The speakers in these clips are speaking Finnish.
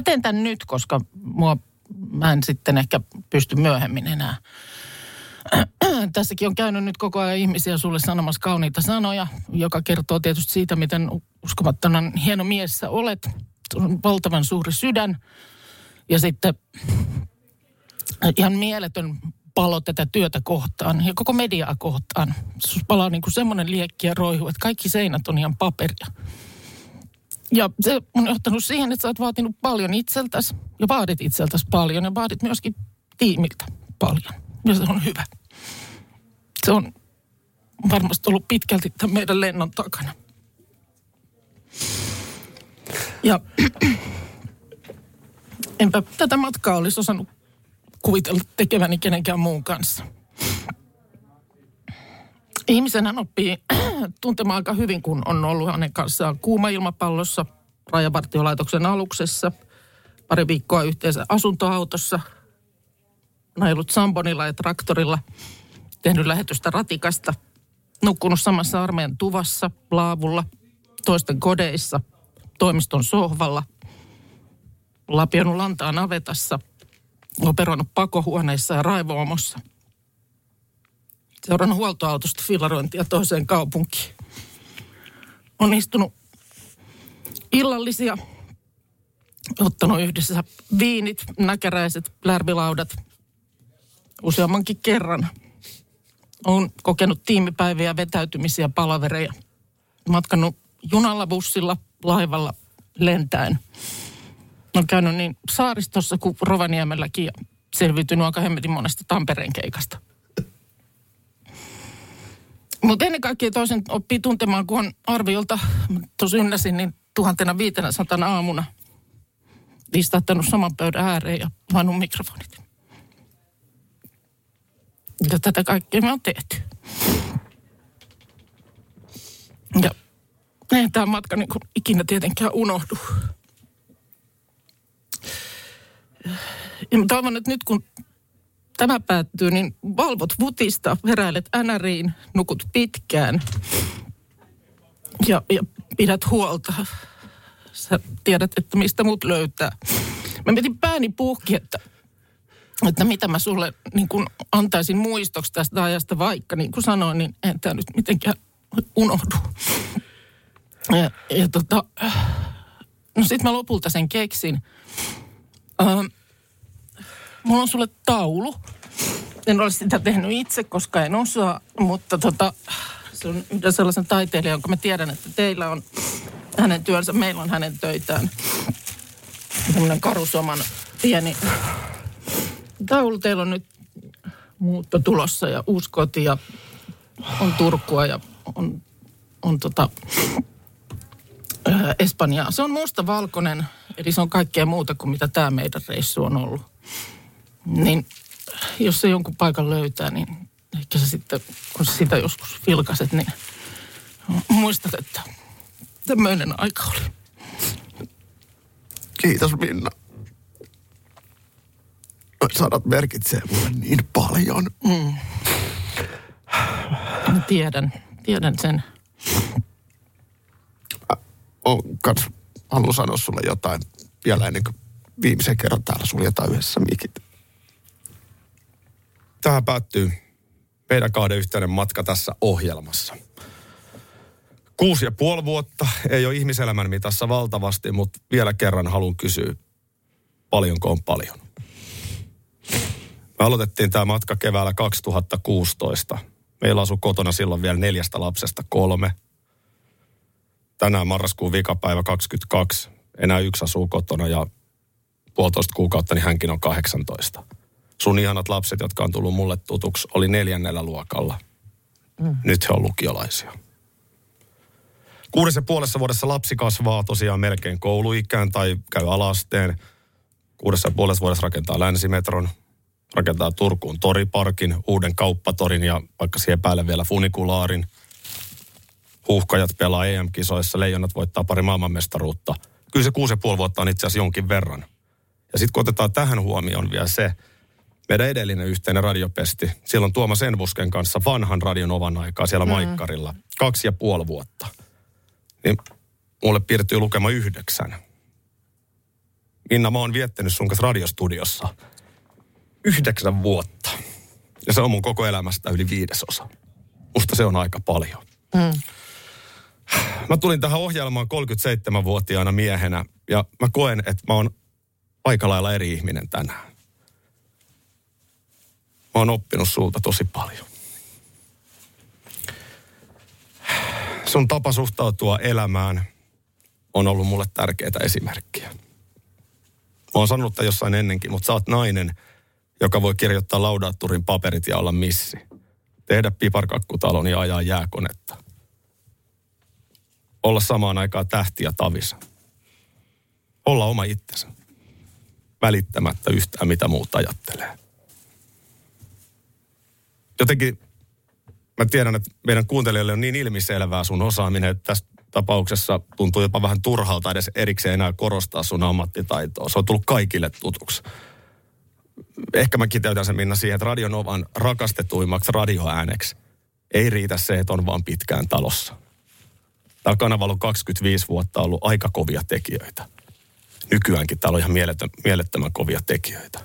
Mä teen tämän nyt, koska mua, mä en sitten ehkä pysty myöhemmin enää. Tässäkin on käynyt nyt koko ajan ihmisiä sulle sanomassa kauniita sanoja, joka kertoo tietysti siitä, miten uskomattoman hieno mies sä olet. On valtavan suuri sydän. Ja sitten ihan mieletön palo tätä työtä kohtaan ja koko mediaa kohtaan. Sus palaa niin kuin semmoinen liekki ja roihu, että kaikki seinät on ihan paperia. Ja se on johtanut siihen, että sä oot vaatinut paljon itseltäsi ja vaadit itseltäsi paljon ja vaadit myöskin tiimiltä paljon. Ja se on hyvä. Se on varmasti ollut pitkälti tämän meidän lennon takana. Ja enpä tätä matkaa olisi osannut kuvitella tekeväni kenenkään muun kanssa. Ihmisenhän oppii tuntemaan aika hyvin, kun on ollut hänen kanssaan kuuma ilmapallossa, rajavartiolaitoksen aluksessa, pari viikkoa yhteensä asuntoautossa, nailut sambonilla ja traktorilla, tehnyt lähetystä ratikasta, nukkunut samassa armeijan tuvassa, laavulla, toisten kodeissa, toimiston sohvalla, lapionut lantaa navetassa, operoinut pakohuoneissa ja raivoomossa – seurannut huoltoautosta fillarointia toiseen kaupunkiin. On istunut illallisia, ottanut yhdessä viinit, näkäräiset, lärvilaudat useammankin kerran. Olen kokenut tiimipäiviä, vetäytymisiä, palavereja. Matkannut junalla, bussilla, laivalla, lentäen. Olen käynyt niin saaristossa kuin Rovaniemelläkin ja selviytynyt aika hemmetin monesta Tampereen keikasta – mutta ennen kaikkea toisen oppii tuntemaan, kun on arviolta, tuossa ynnäsin, niin tuhantena viitenä satana aamuna istahtanut saman pöydän ääreen ja vannut mikrofonit. Ja tätä kaikkea me on tehty. Ja eihän tämä matka niin kuin ikinä tietenkään unohdu. Ja mä toivon, että nyt kun tämä päättyy, niin valvot vutista, heräilet NRiin, nukut pitkään ja, ja pidät huolta. Sä tiedät, että mistä mut löytää. Mä mietin pääni puhki, että, että mitä mä sulle niin kun antaisin muistoksi tästä ajasta, vaikka niin kuin sanoin, niin en tämä nyt mitenkään unohdu. Ja, ja tota, no sit mä lopulta sen keksin. Ähm, mulla on sulle taulu. En ole sitä tehnyt itse, koska en osaa, mutta tota, se on yhden sellaisen taiteilijan, jonka mä tiedän, että teillä on hänen työnsä, meillä on hänen töitään. Tämmöinen karusoman pieni taulu. Teillä on nyt muutto tulossa ja uusi koti ja on Turkua ja on, on tota, Espanjaa. Se on musta-valkoinen, eli se on kaikkea muuta kuin mitä tämä meidän reissu on ollut. Niin jos se jonkun paikan löytää, niin ehkä se sitten, kun sä sitä joskus vilkaset, niin muistat, että tämmöinen aika oli. Kiitos Minna. Sanat merkitsee mulle niin paljon. Mm. Mä tiedän, tiedän sen. Mä oon kans halunnut sanoa sulle jotain vielä ennen kuin viimeisen kerran täällä suljetaan yhdessä mikit tähän päättyy meidän kahden yhteinen matka tässä ohjelmassa. Kuusi ja puoli vuotta ei ole ihmiselämän mitassa valtavasti, mutta vielä kerran haluan kysyä, paljonko on paljon? Me aloitettiin tämä matka keväällä 2016. Meillä asui kotona silloin vielä neljästä lapsesta kolme. Tänään marraskuun vikapäivä 22. Enää yksi asuu kotona ja puolitoista kuukautta, niin hänkin on 18 sun ihanat lapset, jotka on tullut mulle tutuksi, oli neljännellä luokalla. Mm. Nyt he on lukiolaisia. Kuudessa ja puolessa vuodessa lapsi kasvaa tosiaan melkein kouluikään tai käy alasteen. Kuudessa ja puolessa vuodessa rakentaa länsimetron, rakentaa Turkuun toriparkin, uuden kauppatorin ja vaikka siihen päälle vielä funikulaarin. Huuhkajat pelaa EM-kisoissa, leijonat voittaa pari maailmanmestaruutta. Kyllä se kuusi ja puoli vuotta on itse asiassa jonkin verran. Ja sitten kun otetaan tähän huomioon vielä se, meidän edellinen yhteinen radiopesti, silloin Tuomas Enbusken kanssa vanhan radion ovan aikaa siellä mm. Maikkarilla, kaksi ja puoli vuotta. Niin mulle piirtyy lukema yhdeksän. Minna, mä oon viettänyt sun kanssa radiostudiossa yhdeksän vuotta. Ja se on mun koko elämästä yli viidesosa. Musta se on aika paljon. Mm. Mä tulin tähän ohjelmaan 37-vuotiaana miehenä ja mä koen, että mä oon aika lailla eri ihminen tänään. Mä oon oppinut sulta tosi paljon. Sun tapa suhtautua elämään on ollut mulle tärkeitä esimerkkiä. Mä oon sanonut tämän jossain ennenkin, mutta sä oot nainen, joka voi kirjoittaa laudaatturin paperit ja olla missi. Tehdä piparkakkutalon ja ajaa jääkonetta. Olla samaan aikaan tähti ja tavisa. Olla oma itsensä. Välittämättä yhtään mitä muuta ajattelee jotenkin mä tiedän, että meidän kuuntelijoille on niin ilmiselvää sun osaaminen, että tässä tapauksessa tuntuu jopa vähän turhalta edes erikseen enää korostaa sun ammattitaitoa. Se on tullut kaikille tutuksi. Ehkä mä kiteytän sen Minna siihen, että Radionovan rakastetuimmaksi radioääneksi ei riitä se, että on vaan pitkään talossa. Tämä kanavalla on 25 vuotta ollut aika kovia tekijöitä. Nykyäänkin täällä on ihan mielettömän kovia tekijöitä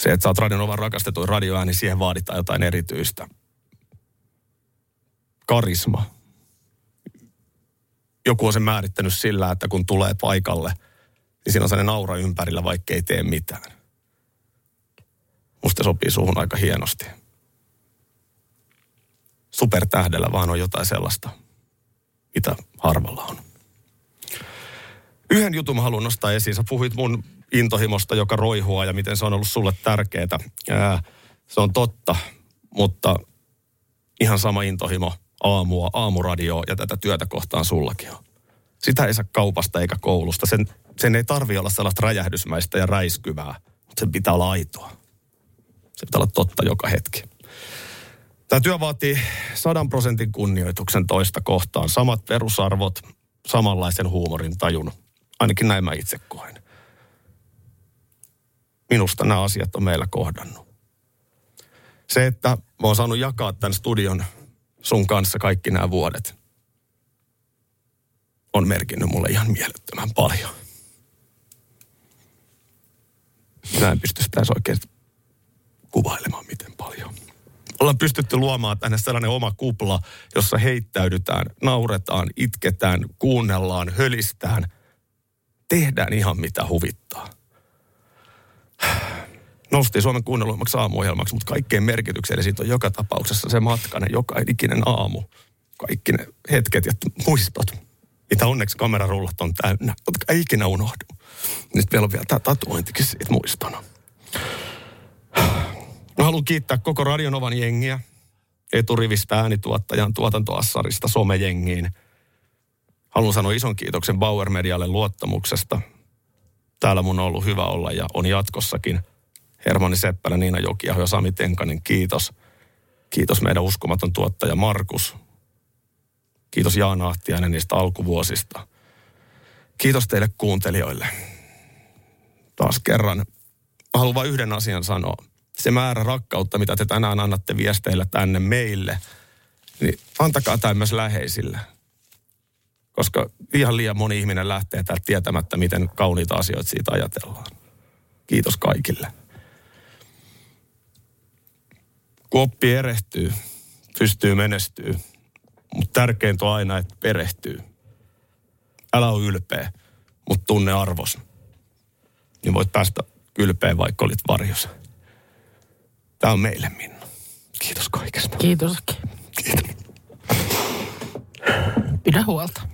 se, että sä oot Radionovan rakastetuin radioääni, niin siihen vaaditaan jotain erityistä. Karisma. Joku on sen määrittänyt sillä, että kun tulee paikalle, niin siinä on sellainen aura ympärillä, vaikka ei tee mitään. Musta sopii suhun aika hienosti. Supertähdellä vaan on jotain sellaista, mitä harvalla on. Yhden jutun mä haluan nostaa esiin. Sä puhuit mun intohimosta, joka roihua ja miten se on ollut sulle tärkeää. Se on totta, mutta ihan sama intohimo aamua, aamuradioa ja tätä työtä kohtaan sullakin on. Sitä ei saa kaupasta eikä koulusta. Sen, sen ei tarvi olla sellaista räjähdysmäistä ja räiskyvää, mutta sen pitää olla aitoa. Se pitää olla totta joka hetki. Tämä työ vaatii sadan prosentin kunnioituksen toista kohtaan. Samat perusarvot, samanlaisen huumorin tajun. Ainakin näin mä itse koen minusta nämä asiat on meillä kohdannut. Se, että mä oon saanut jakaa tämän studion sun kanssa kaikki nämä vuodet, on merkinnyt mulle ihan mielettömän paljon. Mä en pysty sitä oikein kuvailemaan miten paljon. Ollaan pystytty luomaan tänne sellainen oma kupla, jossa heittäydytään, nauretaan, itketään, kuunnellaan, hölistään. Tehdään ihan mitä huvittaa nosti Suomen kuunnelluimmaksi aamuohjelmaksi, mutta kaikkein merkityksellisintä on joka tapauksessa se matka, ne joka ikinen aamu. Kaikki ne hetket ja muistot, mitä onneksi kamerarullat on täynnä, jotka ei ikinä unohdu. Nyt vielä on vielä tämä tatuointikin siitä muistona. Mä haluan kiittää koko Radionovan jengiä, eturivistä äänituottajan tuotantoassarista somejengiin. Haluan sanoa ison kiitoksen Bauer Medialle luottamuksesta. Täällä mun on ollut hyvä olla ja on jatkossakin – Hermanni Seppälä, Niina Jokia ja Sami Tenkanen, kiitos. Kiitos meidän uskomaton tuottaja Markus. Kiitos Jaana Ahtiainen niistä alkuvuosista. Kiitos teille kuuntelijoille. Taas kerran. Haluan vain yhden asian sanoa. Se määrä rakkautta, mitä te tänään annatte viesteillä tänne meille, niin antakaa tämä myös läheisille. Koska ihan liian moni ihminen lähtee täältä tietämättä, miten kauniita asioita siitä ajatellaan. Kiitos kaikille. kun oppi erehtyy, pystyy menestyy. Mutta tärkeintä on aina, että perehtyy. Älä ole ylpeä, mutta tunne arvos. Niin voit päästä ylpeä, vaikka olit varjossa. Tämä on meille, Minna. Kiitos kaikesta. Kiitos. Kiitos. Pidä huolta.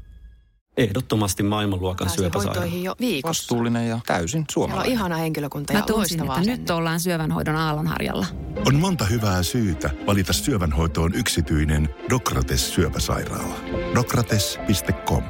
Ehdottomasti maailmanluokan syöpäsairaala. jo viikossa. Vastuullinen ja täysin Siellä on suomalainen. ihana henkilökunta ja Mä tunsin, loistavaa että nyt ollaan syövänhoidon aallonharjalla. On monta hyvää syytä valita syövänhoitoon yksityinen Dokrates syöpäsairaala. Dokrates.com